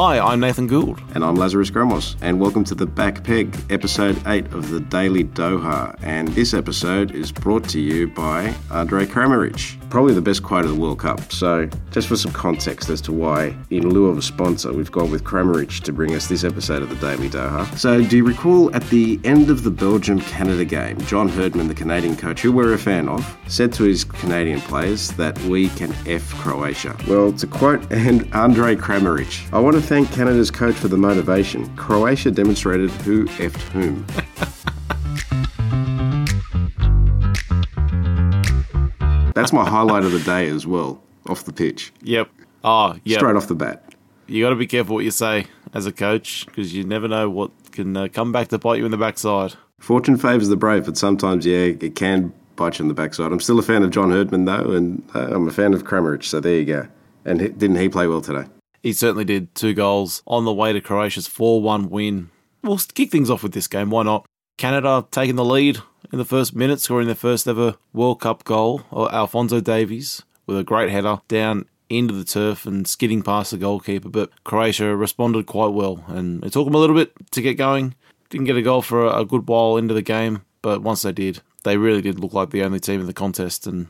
Hi, I'm Nathan Gould. And I'm Lazarus Gramos, and welcome to the Back Peg, episode 8 of the Daily Doha. And this episode is brought to you by Andre Kramaric, probably the best quote of the World Cup. So, just for some context as to why, in lieu of a sponsor, we've gone with Kramaric to bring us this episode of the Daily Doha. So, do you recall at the end of the Belgium Canada game, John Herdman, the Canadian coach, who we're a fan of, said to his Canadian players that we can F Croatia? Well, to quote and Andre Kramaric, I want to thank Canada's coach for the motivation. Croatia demonstrated who effed whom. That's my highlight of the day as well, off the pitch. Yep. Oh, yeah. Straight off the bat. You got to be careful what you say as a coach because you never know what can uh, come back to bite you in the backside. Fortune favours the brave, but sometimes, yeah, it can bite you in the backside. I'm still a fan of John Herdman, though, and uh, I'm a fan of Kramaric, so there you go. And didn't he play well today? He certainly did. Two goals on the way to Croatia's 4 1 win. We'll kick things off with this game. Why not? Canada taking the lead in the first minute, scoring their first ever World Cup goal. Or Alfonso Davies with a great header down into the turf and skidding past the goalkeeper. But Croatia responded quite well, and it took them a little bit to get going. Didn't get a goal for a good while into the game, but once they did, they really did look like the only team in the contest. And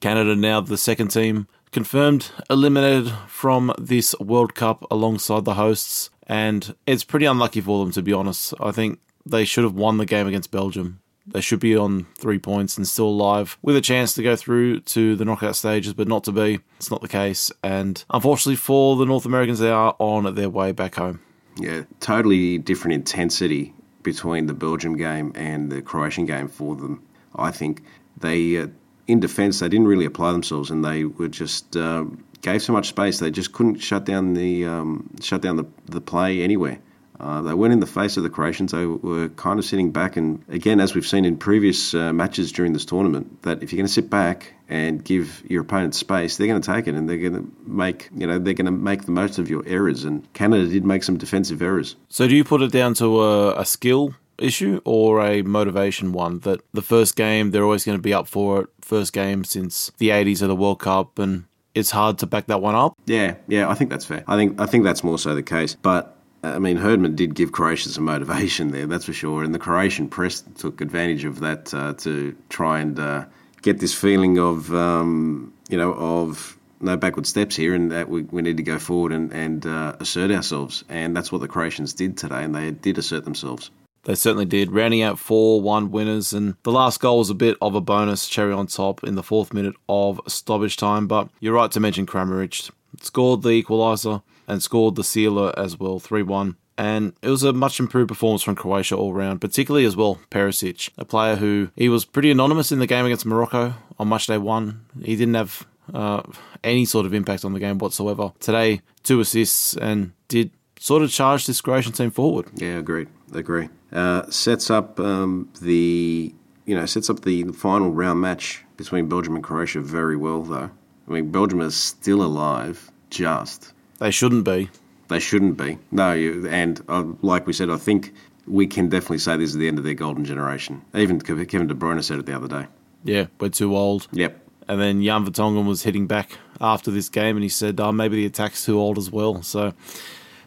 Canada now the second team confirmed eliminated from this World Cup alongside the hosts, and it's pretty unlucky for them to be honest. I think they should have won the game against Belgium. They should be on three points and still alive with a chance to go through to the knockout stages, but not to be. It's not the case. And unfortunately for the North Americans, they are on their way back home. Yeah, totally different intensity between the Belgium game and the Croatian game for them. I think they, uh, in defence, they didn't really apply themselves, and they were just uh, gave so much space. They just couldn't shut down the um, shut down the, the play anywhere. Uh, they weren't in the face of the Croatians. They were kind of sitting back. And again, as we've seen in previous uh, matches during this tournament, that if you're going to sit back and give your opponent space, they're going to take it and they're going to make, you know, they're going to make the most of your errors. And Canada did make some defensive errors. So do you put it down to a, a skill issue or a motivation one that the first game they're always going to be up for it first game since the 80s of the World Cup and it's hard to back that one up yeah yeah I think that's fair I think I think that's more so the case but I mean, Herdman did give Croatia some motivation there, that's for sure. And the Croatian press took advantage of that uh, to try and uh, get this feeling of, um, you know, of no backward steps here and that we, we need to go forward and, and uh, assert ourselves. And that's what the Croatians did today, and they did assert themselves. They certainly did, rounding out 4 1 winners. And the last goal was a bit of a bonus, cherry on top, in the fourth minute of stoppage time. But you're right to mention Kramaric. Scored the equaliser and scored the sealer as well, 3 1. And it was a much improved performance from Croatia all round, particularly as well Perisic, a player who he was pretty anonymous in the game against Morocco on match day one. He didn't have uh, any sort of impact on the game whatsoever. Today, two assists and did sort of charge this Croatian team forward. Yeah, agreed. Agree. Uh, sets up um, the you know sets up the final round match between Belgium and Croatia very well though. I mean, Belgium is still alive, just they shouldn't be. They shouldn't be. No, and uh, like we said, I think we can definitely say this is the end of their golden generation. Even Kevin De Bruyne said it the other day. Yeah, we're too old. Yep. And then Jan Vertonghen was hitting back after this game, and he said, "Oh, maybe the attack's too old as well." So,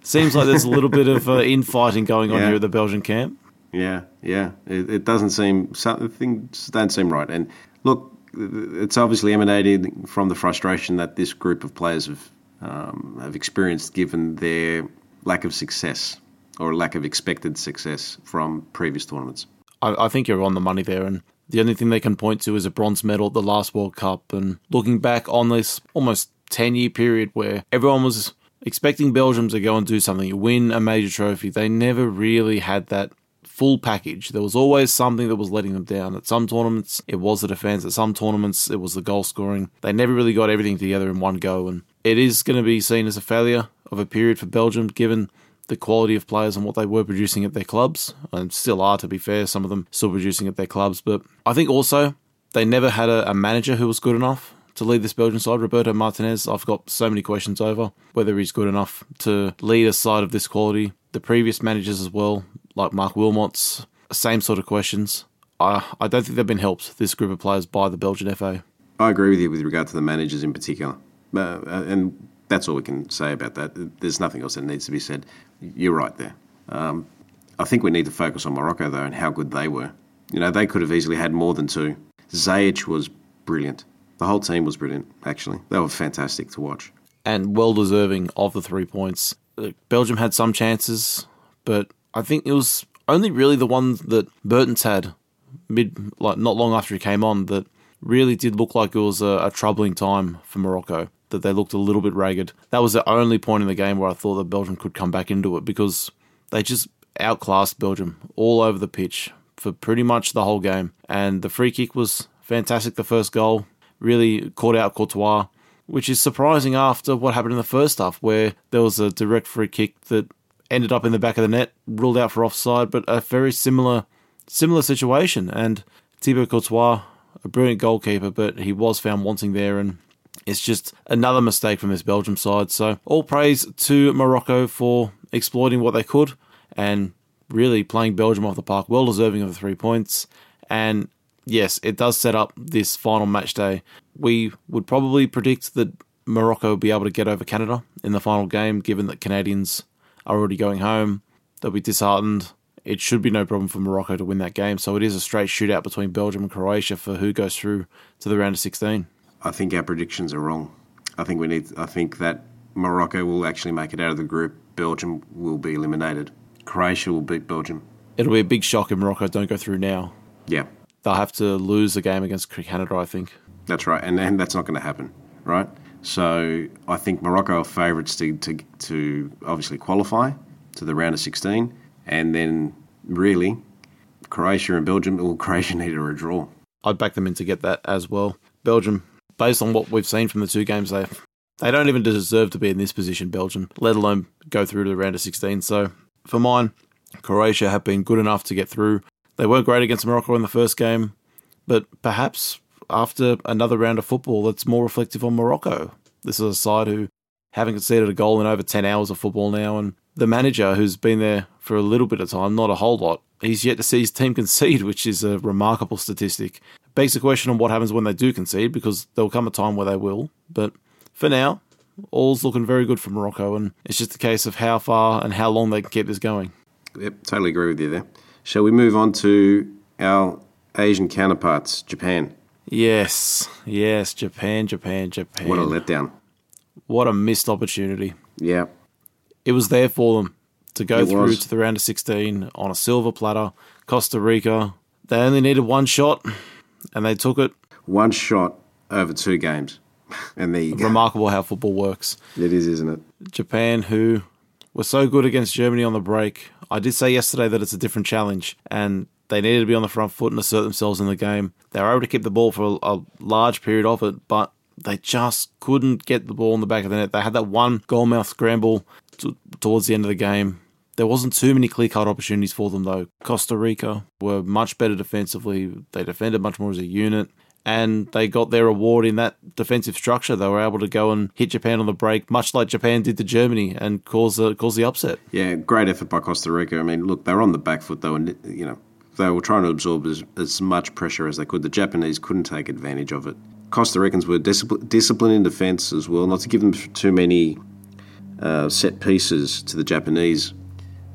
seems like there's a little bit of uh, infighting going on yeah. here at the Belgian camp. Yeah, yeah. It, it doesn't seem things don't seem right. And look, it's obviously emanating from the frustration that this group of players have um, have experienced given their lack of success or lack of expected success from previous tournaments. I, I think you're on the money there, and the only thing they can point to is a bronze medal at the last World Cup. And looking back on this almost 10 year period where everyone was expecting Belgium to go and do something, win a major trophy, they never really had that full package. There was always something that was letting them down. At some tournaments, it was the defense. At some tournaments, it was the goal scoring. They never really got everything together in one go. And it is going to be seen as a failure of a period for Belgium, given the quality of players and what they were producing at their clubs, and still are, to be fair, some of them still producing at their clubs. But I think also they never had a, a manager who was good enough to lead this Belgian side. Roberto Martinez, I've got so many questions over whether he's good enough to lead a side of this quality. The previous managers as well, like Marc Wilmots, same sort of questions. I, I don't think they've been helped, this group of players, by the Belgian FA. I agree with you with regard to the managers in particular. Uh, and that's all we can say about that. There's nothing else that needs to be said. You're right there. Um, I think we need to focus on Morocco though and how good they were. You know, they could have easily had more than two. Ziyech was brilliant. The whole team was brilliant. Actually, they were fantastic to watch and well deserving of the three points. Belgium had some chances, but I think it was only really the one that Burton's had mid, like not long after he came on, that really did look like it was a, a troubling time for Morocco. That they looked a little bit ragged. That was the only point in the game where I thought that Belgium could come back into it because they just outclassed Belgium all over the pitch for pretty much the whole game. And the free kick was fantastic. The first goal really caught out Courtois which is surprising after what happened in the first half, where there was a direct free kick that ended up in the back of the net, ruled out for offside, but a very similar similar situation. And Thibaut Courtois, a brilliant goalkeeper, but he was found wanting there, and it's just another mistake from this Belgium side. So all praise to Morocco for exploiting what they could and really playing Belgium off the park, well deserving of the three points. And yes, it does set up this final match day. We would probably predict that Morocco will be able to get over Canada in the final game, given that Canadians are already going home. They'll be disheartened. It should be no problem for Morocco to win that game. So it is a straight shootout between Belgium and Croatia for who goes through to the round of 16. I think our predictions are wrong. I think we need. I think that Morocco will actually make it out of the group. Belgium will be eliminated. Croatia will beat Belgium. It'll be a big shock if Morocco don't go through now. Yeah, they'll have to lose the game against Canada, I think. That's right, and, and that's not going to happen, right? So I think Morocco are favourites to, to, to obviously qualify to the round of 16, and then really Croatia and Belgium, well, Croatia needed a draw. I'd back them in to get that as well. Belgium, based on what we've seen from the two games, they they don't even deserve to be in this position, Belgium, let alone go through to the round of 16. So for mine, Croatia have been good enough to get through. They weren't great against Morocco in the first game, but perhaps after another round of football that's more reflective on Morocco. This is a side who haven't conceded a goal in over 10 hours of football now, and the manager, who's been there for a little bit of time, not a whole lot, he's yet to see his team concede, which is a remarkable statistic. Begs the question on what happens when they do concede, because there'll come a time where they will. But for now, all's looking very good for Morocco, and it's just a case of how far and how long they can keep this going. Yep, totally agree with you there. Shall we move on to our Asian counterparts, Japan? Yes, yes, Japan, Japan, Japan. What a letdown. What a missed opportunity. Yeah. It was there for them to go it through was. to the round of 16 on a silver platter. Costa Rica, they only needed one shot and they took it. One shot over two games. And there you go. Remarkable how football works. It is, isn't it? Japan, who were so good against Germany on the break, I did say yesterday that it's a different challenge, and they needed to be on the front foot and assert themselves in the game. They were able to keep the ball for a, a large period of it, but they just couldn't get the ball in the back of the net. They had that one goalmouth scramble to, towards the end of the game. There wasn't too many clear cut opportunities for them though. Costa Rica were much better defensively. They defended much more as a unit and they got their reward in that defensive structure. They were able to go and hit Japan on the break, much like Japan did to Germany, and cause the cause the upset. Yeah, great effort by Costa Rica. I mean, look, they were on the back foot though, and you know they were trying to absorb as, as much pressure as they could. The Japanese couldn't take advantage of it. Costa Ricans were discipl- disciplined in defence as well, not to give them too many uh, set pieces to the Japanese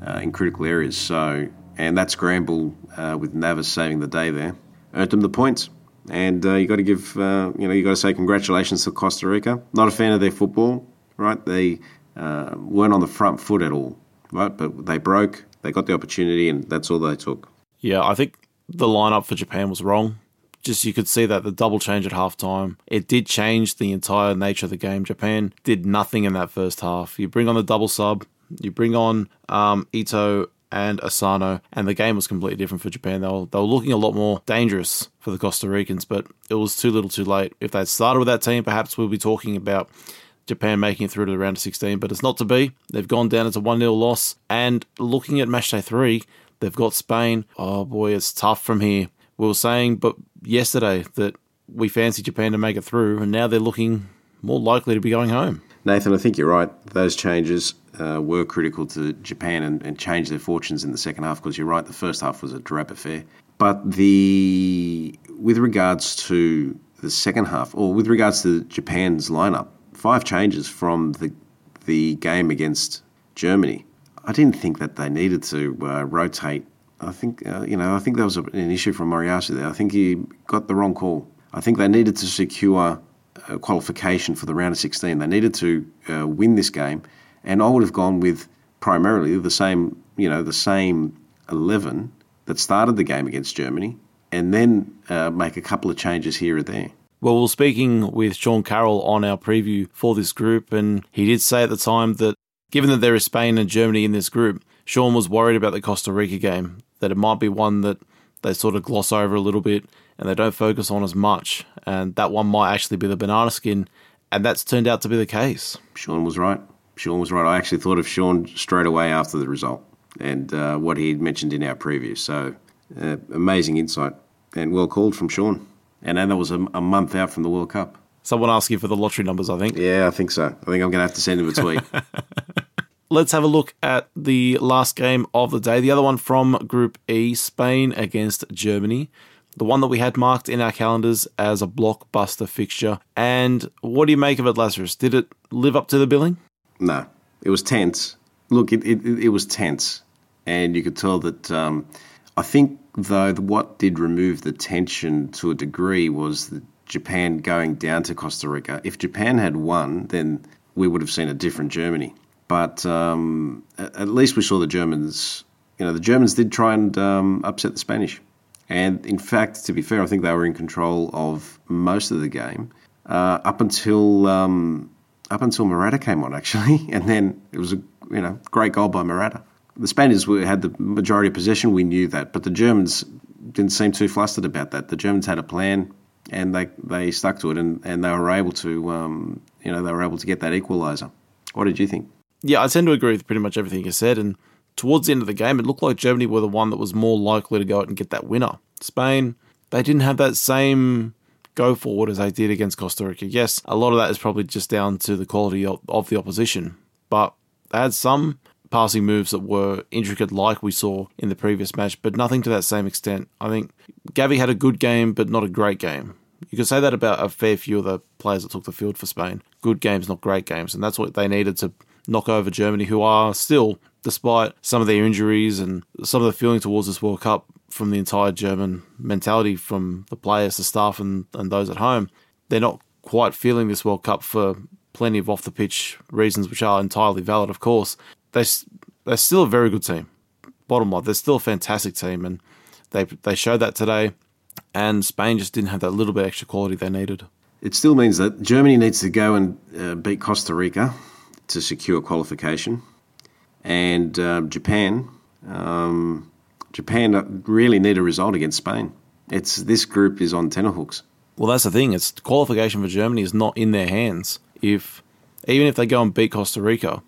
uh, in critical areas. So, and that scramble uh, with Navas saving the day there earned them the points and uh, you got to give uh, you know you got to say congratulations to Costa Rica. Not a fan of their football, right? They uh, weren't on the front foot at all, right? But they broke. They got the opportunity, and that's all they took. Yeah, I think the lineup for Japan was wrong. Just you could see that the double change at halftime, it did change the entire nature of the game. Japan did nothing in that first half. You bring on the double sub, you bring on um, Ito and Asano, and the game was completely different for Japan. They were, they were looking a lot more dangerous for the Costa Ricans, but it was too little too late. If they'd started with that team, perhaps we'll be talking about Japan making it through to the round of 16, but it's not to be. They've gone down as a 1 0 loss, and looking at match day three, they've got Spain. Oh boy, it's tough from here. We were saying, but yesterday that we fancy Japan to make it through, and now they're looking more likely to be going home. Nathan, I think you're right. Those changes uh, were critical to Japan and, and changed their fortunes in the second half because you're right, the first half was a drab affair. But the with regards to the second half, or with regards to Japan's lineup five changes from the the game against Germany. I didn't think that they needed to uh, rotate. I think uh, you know I think that was an issue from Moriyasu there. I think he got the wrong call. I think they needed to secure a qualification for the round of 16. They needed to uh, win this game, and I would have gone with primarily the same you know the same 11 that started the game against Germany, and then uh, make a couple of changes here or there. Well, we were speaking with Sean Carroll on our preview for this group, and he did say at the time that given that there is Spain and Germany in this group, Sean was worried about the Costa Rica game, that it might be one that they sort of gloss over a little bit and they don't focus on as much, and that one might actually be the banana skin, and that's turned out to be the case. Sean was right. Sean was right. I actually thought of Sean straight away after the result and uh, what he had mentioned in our preview. So, uh, amazing insight and well called from Sean. And then that was a, a, month out from the World Cup. Someone asking for the lottery numbers, I think. Yeah, I think so. I think I'm going to have to send him a tweet. Let's have a look at the last game of the day. The other one from Group E Spain against Germany. The one that we had marked in our calendars as a blockbuster fixture. And what do you make of it, Lazarus? Did it live up to the billing? No. It was tense. Look, it, it, it was tense. And you could tell that. Um, I think, though, what did remove the tension to a degree was the Japan going down to Costa Rica. If Japan had won, then we would have seen a different Germany. But um, at least we saw the Germans. You know, the Germans did try and um, upset the Spanish, and in fact, to be fair, I think they were in control of most of the game uh, up until um, up until Morata came on, actually, and then it was a you know great goal by Morata. The Spaniards had the majority of possession. We knew that, but the Germans didn't seem too flustered about that. The Germans had a plan, and they they stuck to it, and, and they were able to um, you know they were able to get that equaliser. What did you think? Yeah, I tend to agree with pretty much everything you said. And towards the end of the game, it looked like Germany were the one that was more likely to go out and get that winner. Spain, they didn't have that same go forward as they did against Costa Rica. Yes, a lot of that is probably just down to the quality of, of the opposition, but they had some passing moves that were intricate, like we saw in the previous match, but nothing to that same extent. I think Gavi had a good game, but not a great game. You could say that about a fair few of the players that took the field for Spain. Good games, not great games, and that's what they needed to knock over Germany, who are still, despite some of their injuries and some of the feeling towards this World Cup from the entire German mentality from the players, the staff, and, and those at home, they're not quite feeling this World Cup for plenty of off the pitch reasons, which are entirely valid, of course. They, they're still a very good team. Bottom line, they're still a fantastic team, and they they showed that today. And Spain just didn't have that little bit extra quality they needed. It still means that Germany needs to go and uh, beat Costa Rica to secure qualification. And uh, Japan, um, Japan really need a result against Spain. It's this group is on tenterhooks. Well, that's the thing. It's qualification for Germany is not in their hands. If even if they go and beat Costa Rica,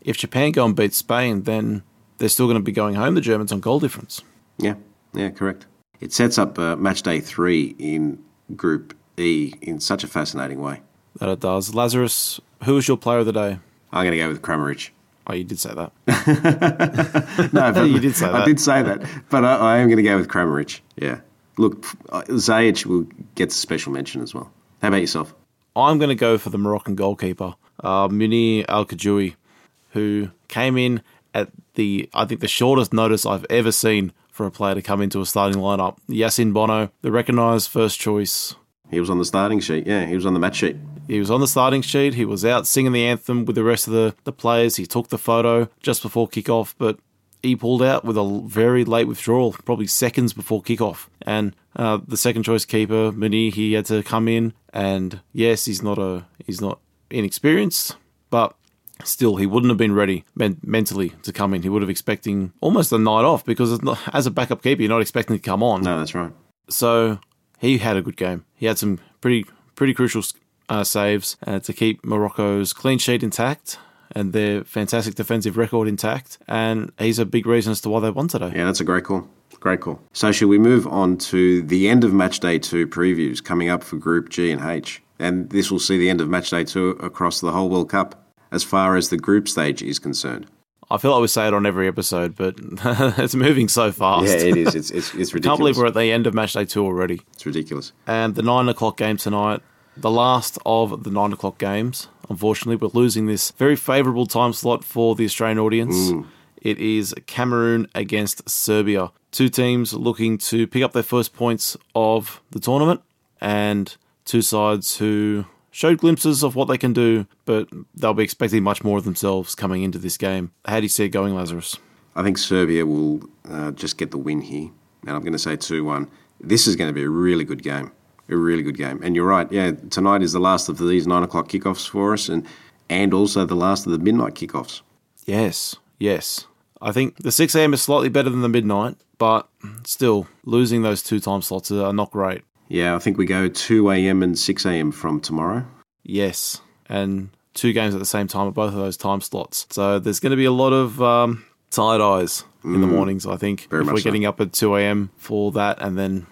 if Japan go and beat Spain, then they're still going to be going home. The Germans on goal difference. Yeah, yeah, correct. It sets up uh, match day three in Group E in such a fascinating way. That it does. Lazarus, who is your player of the day? I'm going to go with Kramaric. Oh, you did say that. no, but you did say that. I did say that, but I, I am going to go with Kramaric. Yeah. Look, Ziyech will get a special mention as well. How about yourself? I'm going to go for the Moroccan goalkeeper, uh, Munir Al Khajoui, who came in at the I think the shortest notice I've ever seen for a player to come into a starting lineup. Yassine Bono, the recognised first choice. He was on the starting sheet. Yeah, he was on the match sheet. He was on the starting sheet. He was out singing the anthem with the rest of the, the players. He took the photo just before kickoff, but he pulled out with a very late withdrawal, probably seconds before kickoff. And uh, the second choice keeper, Munir, he had to come in. And yes, he's not a he's not inexperienced, but still he wouldn't have been ready men- mentally to come in. He would have expecting almost a night off because not, as a backup keeper, you're not expecting to come on. No, that's right. So he had a good game. He had some pretty pretty crucial uh, saves uh, to keep Morocco's clean sheet intact and their fantastic defensive record intact. And he's a big reason as to why they won today. Yeah, that's a great call. Great call. So, should we move on to the end of match day two previews coming up for Group G and H? And this will see the end of match day two across the whole World Cup as far as the group stage is concerned. I feel like we say it on every episode, but it's moving so fast. Yeah, it is. It's, it's, it's ridiculous. Can't believe we're at the end of match day two already. It's ridiculous. And the nine o'clock game tonight, the last of the nine o'clock games. Unfortunately, we're losing this very favourable time slot for the Australian audience. It is Cameroon against Serbia. Two teams looking to pick up their first points of the tournament, and two sides who showed glimpses of what they can do, but they'll be expecting much more of themselves coming into this game. How do you see it going, Lazarus? I think Serbia will uh, just get the win here. And I'm going to say 2 1. This is going to be a really good game. A really good game. And you're right, yeah, tonight is the last of these 9 o'clock kickoffs for us, and, and also the last of the midnight kickoffs. Yes, yes. I think the 6 a.m. is slightly better than the midnight, but still, losing those two time slots are not great. Yeah, I think we go 2 a.m. and 6 a.m. from tomorrow. Yes, and two games at the same time at both of those time slots. So there's going to be a lot of um, tired eyes in the mornings, I think. Very if we're so. getting up at 2 a.m. for that and then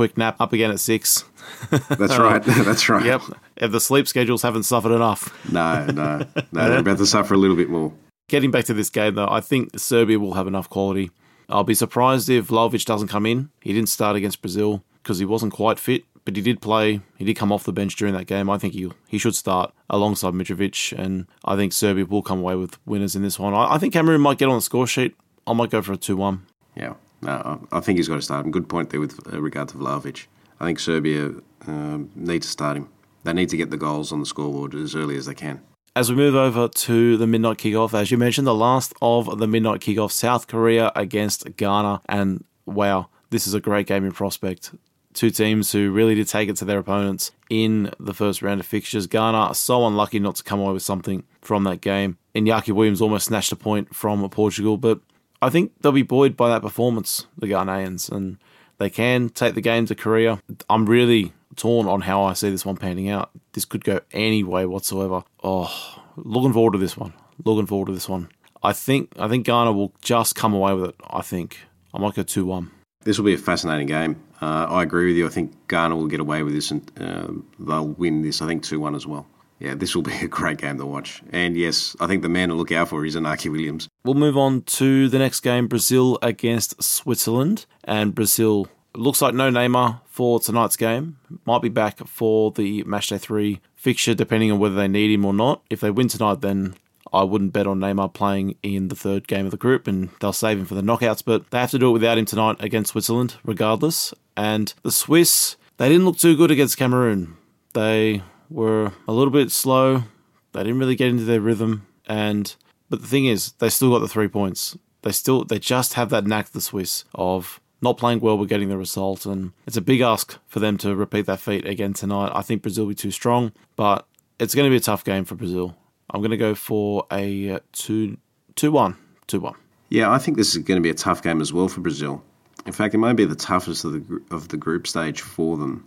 quick nap up again at 6. That's right. That's right. Yep. If the sleep schedules haven't suffered enough. No, no, no. They're about to suffer a little bit more. Getting back to this game, though, I think Serbia will have enough quality. I'll be surprised if Vlahovic doesn't come in. He didn't start against Brazil because he wasn't quite fit, but he did play. He did come off the bench during that game. I think he he should start alongside Mitrovic, and I think Serbia will come away with winners in this one. I, I think Cameroon might get on the score sheet. I might go for a 2 1. Yeah, no, I think he's got to start him. Good point there with uh, regard to Vlahovic. I think Serbia um, need to start him. They need to get the goals on the scoreboard as early as they can. As we move over to the midnight kickoff, as you mentioned, the last of the midnight kickoff, South Korea against Ghana. And wow, this is a great game in prospect. Two teams who really did take it to their opponents in the first round of fixtures. Ghana are so unlucky not to come away with something from that game. Iñaki Williams almost snatched a point from Portugal, but I think they'll be buoyed by that performance, the Ghanaians, and they can take the game to Korea. I'm really torn on how I see this one panning out. This could go any way whatsoever. Oh, looking forward to this one. Looking forward to this one. I think I think Ghana will just come away with it. I think I might go two one. This will be a fascinating game. Uh, I agree with you. I think Ghana will get away with this and uh, they'll win this, I think, 2 1 as well. Yeah, this will be a great game to watch. And yes, I think the man to look out for is Iñaki Williams. We'll move on to the next game Brazil against Switzerland. And Brazil looks like no Neymar for tonight's game. Might be back for the Matchday 3 fixture, depending on whether they need him or not. If they win tonight, then I wouldn't bet on Neymar playing in the third game of the group, and they'll save him for the knockouts. But they have to do it without him tonight against Switzerland, regardless. And the Swiss, they didn't look too good against Cameroon. They were a little bit slow. They didn't really get into their rhythm. And but the thing is, they still got the three points. They still they just have that knack, the Swiss, of not playing well but getting the result. And it's a big ask for them to repeat that feat again tonight. I think Brazil will be too strong, but it's going to be a tough game for Brazil. I'm going to go for a uh, 2 2 1. 2 1. Yeah, I think this is going to be a tough game as well for Brazil. In fact, it might be the toughest of the of the group stage for them.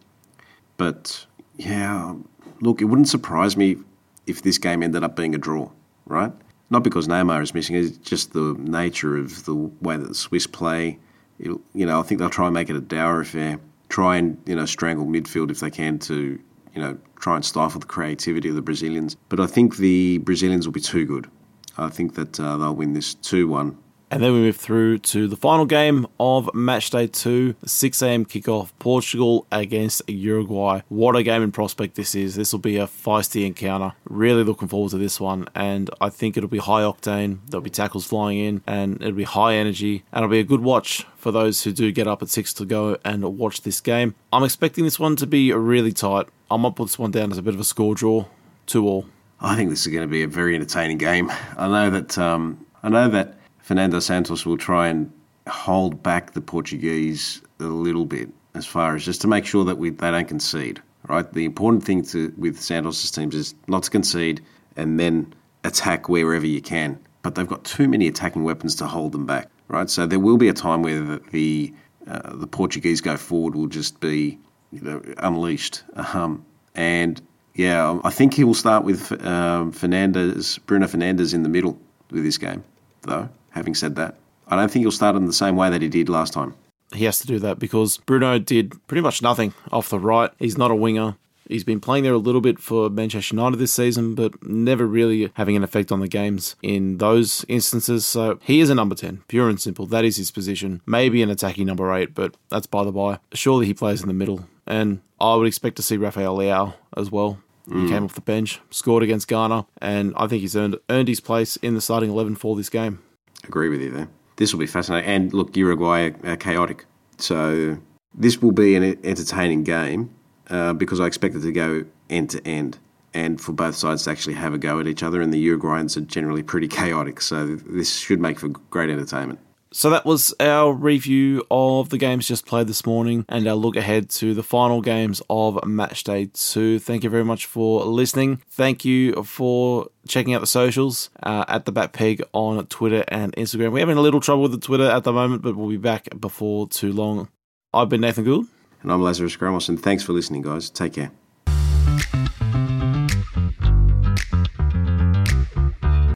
But yeah, look, it wouldn't surprise me if this game ended up being a draw, right? Not because Neymar is missing, it's just the nature of the way that the Swiss play. It'll, you know, I think they'll try and make it a dour affair. Try and you know strangle midfield if they can to you know try and stifle the creativity of the Brazilians. But I think the Brazilians will be too good. I think that uh, they'll win this two one. And then we move through to the final game of match day two, 6 a.m. kickoff, Portugal against Uruguay. What a game in prospect this is. This will be a feisty encounter. Really looking forward to this one. And I think it'll be high octane. There'll be tackles flying in and it'll be high energy. And it'll be a good watch for those who do get up at 6 to go and watch this game. I'm expecting this one to be really tight. I might put this one down as a bit of a score draw, 2 all. I think this is going to be a very entertaining game. I know that um, I know that Fernando Santos will try and hold back the Portuguese a little bit as far as just to make sure that we they don't concede. Right, the important thing to with Santos's teams is not to concede and then attack wherever you can. But they've got too many attacking weapons to hold them back. Right, so there will be a time where the the, uh, the Portuguese go forward will just be you know, unleashed. Um, and yeah, I think he will start with um, Fernandes, Bruno Fernandes in the middle with this game, though. Having said that, I don't think he'll start in the same way that he did last time. he has to do that because Bruno did pretty much nothing off the right. He's not a winger. He's been playing there a little bit for Manchester United this season, but never really having an effect on the games in those instances. So he is a number 10, pure and simple. That is his position. Maybe an attacking number 8, but that's by the by. Surely he plays in the middle And I would expect to see Rafael Leao as well. He mm. came off the bench, scored against Ghana, and I think he's earned earned his place in the starting eleven for this game. Agree with you there. This will be fascinating. And look, Uruguay are, chaotic. So this will be an entertaining game uh, because I expect it to go end to end and for both sides to actually have a go at each other. And the Uruguayans are generally pretty chaotic. So this should make for great entertainment. So that was our review of the games just played this morning and our look ahead to the final games of match day two. Thank you very much for listening. Thank you for checking out the socials uh, at the Back Peg on Twitter and Instagram. We're having a little trouble with the Twitter at the moment, but we'll be back before too long. I've been Nathan Gould. And I'm Lazarus Gramos, and thanks for listening, guys. Take care.